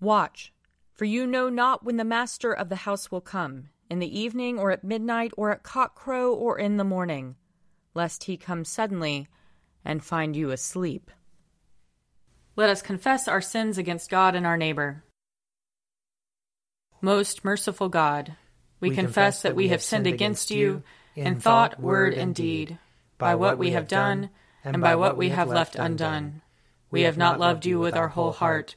Watch, for you know not when the master of the house will come, in the evening, or at midnight, or at cockcrow, or in the morning, lest he come suddenly and find you asleep. Let us confess our sins against God and our neighbor. Most merciful God, we, we confess that we have sinned against you in thought, word, and deed, by what we have done and by what we have left undone. We have not loved you with our whole heart.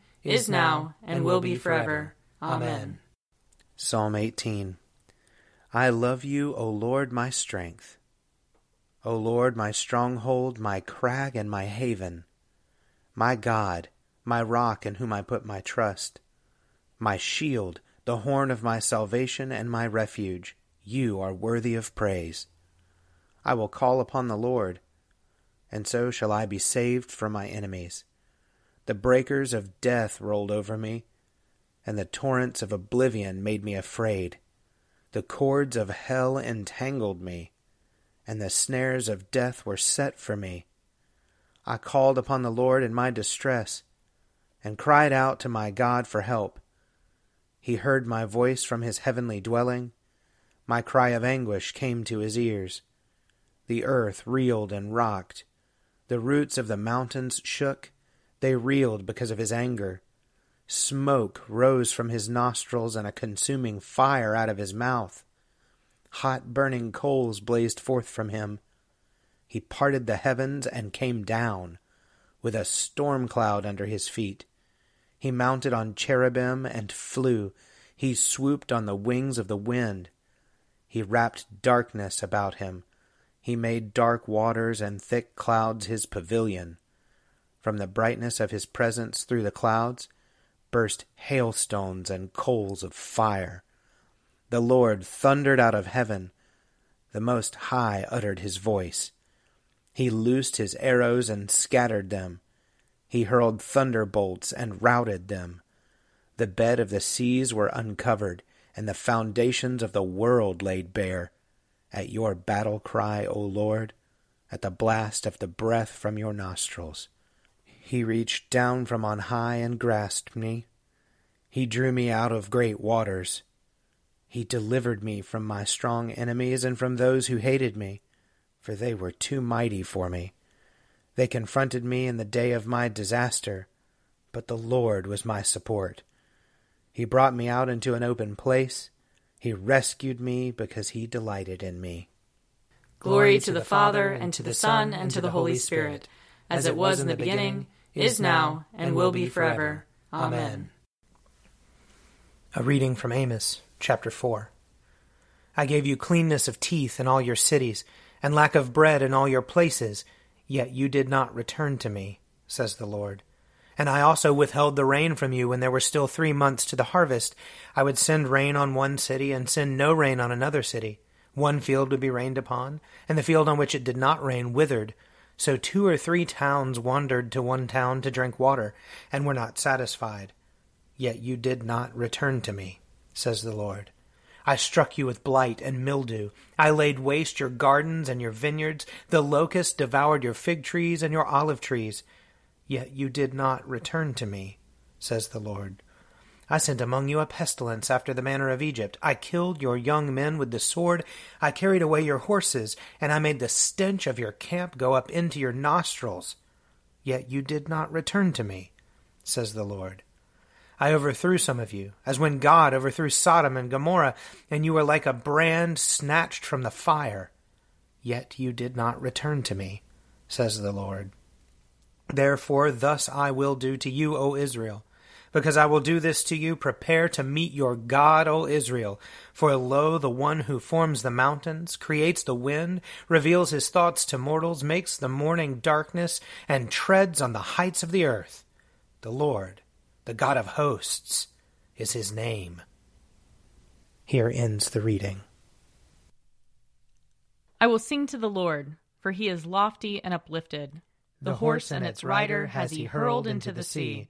is now, and will be forever. Amen. Psalm 18 I love you, O Lord, my strength. O Lord, my stronghold, my crag, and my haven, my God, my rock in whom I put my trust, my shield, the horn of my salvation, and my refuge, you are worthy of praise. I will call upon the Lord, and so shall I be saved from my enemies. The breakers of death rolled over me, and the torrents of oblivion made me afraid. The cords of hell entangled me, and the snares of death were set for me. I called upon the Lord in my distress, and cried out to my God for help. He heard my voice from his heavenly dwelling. My cry of anguish came to his ears. The earth reeled and rocked. The roots of the mountains shook they reeled because of his anger. Smoke rose from his nostrils and a consuming fire out of his mouth. Hot burning coals blazed forth from him. He parted the heavens and came down, with a storm cloud under his feet. He mounted on cherubim and flew. He swooped on the wings of the wind. He wrapped darkness about him. He made dark waters and thick clouds his pavilion. From the brightness of his presence through the clouds burst hailstones and coals of fire. The Lord thundered out of heaven. The Most High uttered his voice. He loosed his arrows and scattered them. He hurled thunderbolts and routed them. The bed of the seas were uncovered, and the foundations of the world laid bare. At your battle cry, O Lord, at the blast of the breath from your nostrils. He reached down from on high and grasped me. He drew me out of great waters. He delivered me from my strong enemies and from those who hated me, for they were too mighty for me. They confronted me in the day of my disaster, but the Lord was my support. He brought me out into an open place. He rescued me because he delighted in me. Glory to the Father, and to the Son, and to the Holy Spirit, as it was in the beginning is now, and will be forever. Amen. A reading from Amos, chapter 4. I gave you cleanness of teeth in all your cities, and lack of bread in all your places, yet you did not return to me, says the Lord. And I also withheld the rain from you when there were still three months to the harvest. I would send rain on one city, and send no rain on another city. One field would be rained upon, and the field on which it did not rain withered. So two or three towns wandered to one town to drink water, and were not satisfied. Yet you did not return to me, says the Lord. I struck you with blight and mildew. I laid waste your gardens and your vineyards. The locust devoured your fig trees and your olive trees. Yet you did not return to me, says the Lord. I sent among you a pestilence after the manner of Egypt. I killed your young men with the sword. I carried away your horses, and I made the stench of your camp go up into your nostrils. Yet you did not return to me, says the Lord. I overthrew some of you, as when God overthrew Sodom and Gomorrah, and you were like a brand snatched from the fire. Yet you did not return to me, says the Lord. Therefore, thus I will do to you, O Israel because I will do this to you. Prepare to meet your God, O Israel. For lo, the one who forms the mountains, creates the wind, reveals his thoughts to mortals, makes the morning darkness, and treads on the heights of the earth. The Lord, the God of hosts, is his name. Here ends the reading. I will sing to the Lord, for he is lofty and uplifted. The, the horse and its rider has he hurled into the sea.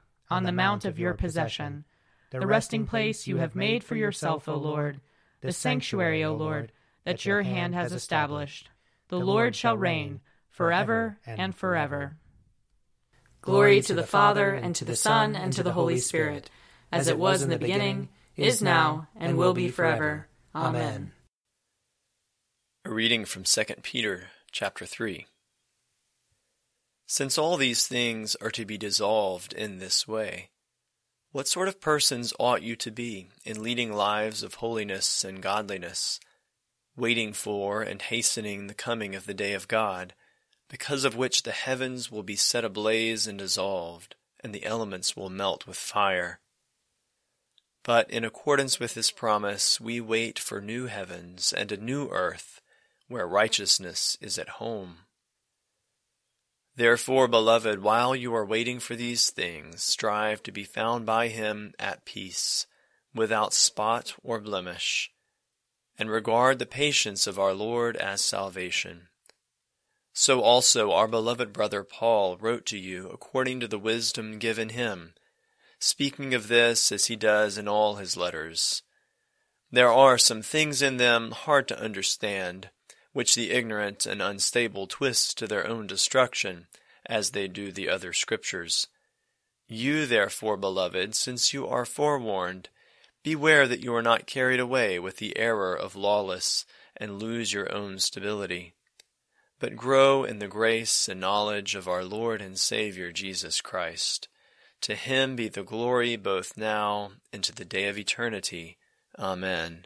on the mount of your possession, the resting place you have made for yourself, O Lord, the sanctuary, O Lord, that your hand has established. The Lord shall reign forever and forever. Glory to the Father, and to the Son, and to the Holy Spirit, as it was in the beginning, is now, and will be forever. Amen. A reading from 2 Peter chapter 3. Since all these things are to be dissolved in this way, what sort of persons ought you to be in leading lives of holiness and godliness, waiting for and hastening the coming of the day of God, because of which the heavens will be set ablaze and dissolved, and the elements will melt with fire? But in accordance with this promise, we wait for new heavens and a new earth, where righteousness is at home. Therefore, beloved, while you are waiting for these things, strive to be found by him at peace, without spot or blemish, and regard the patience of our Lord as salvation. So also our beloved brother Paul wrote to you according to the wisdom given him, speaking of this as he does in all his letters. There are some things in them hard to understand which the ignorant and unstable twist to their own destruction, as they do the other scriptures. You, therefore, beloved, since you are forewarned, beware that you are not carried away with the error of lawless and lose your own stability, but grow in the grace and knowledge of our Lord and Saviour Jesus Christ. To him be the glory both now and to the day of eternity. Amen.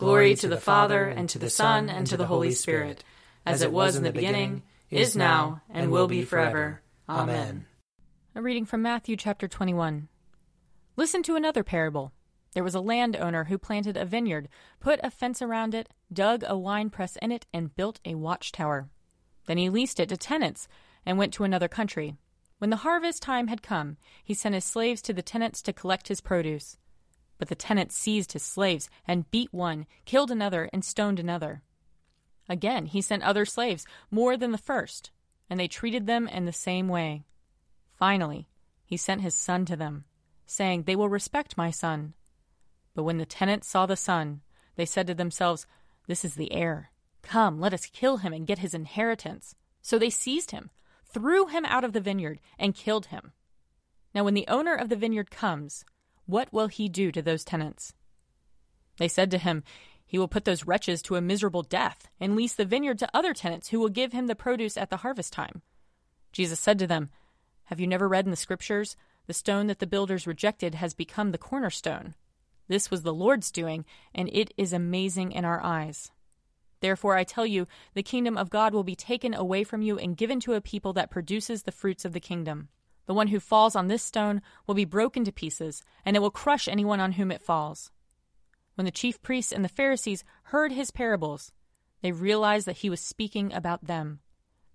Glory to the Father, and to the Son, and to the Holy Spirit, as it was in the beginning, is now, and will be forever. Amen. A reading from Matthew chapter 21. Listen to another parable. There was a landowner who planted a vineyard, put a fence around it, dug a winepress in it, and built a watchtower. Then he leased it to tenants and went to another country. When the harvest time had come, he sent his slaves to the tenants to collect his produce. But the tenants seized his slaves and beat one, killed another, and stoned another. Again, he sent other slaves, more than the first, and they treated them in the same way. Finally, he sent his son to them, saying, They will respect my son. But when the tenants saw the son, they said to themselves, This is the heir. Come, let us kill him and get his inheritance. So they seized him, threw him out of the vineyard, and killed him. Now, when the owner of the vineyard comes, what will he do to those tenants? They said to him, He will put those wretches to a miserable death, and lease the vineyard to other tenants who will give him the produce at the harvest time. Jesus said to them, Have you never read in the Scriptures, The stone that the builders rejected has become the cornerstone? This was the Lord's doing, and it is amazing in our eyes. Therefore, I tell you, the kingdom of God will be taken away from you and given to a people that produces the fruits of the kingdom. The one who falls on this stone will be broken to pieces, and it will crush anyone on whom it falls. When the chief priests and the Pharisees heard his parables, they realized that he was speaking about them.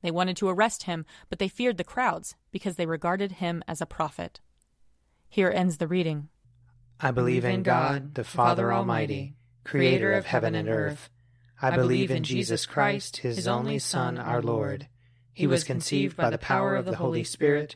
They wanted to arrest him, but they feared the crowds because they regarded him as a prophet. Here ends the reading. I believe in God, the Father Almighty, creator of heaven and earth. I believe in Jesus Christ, his only Son, our Lord. He was conceived by the power of the Holy Spirit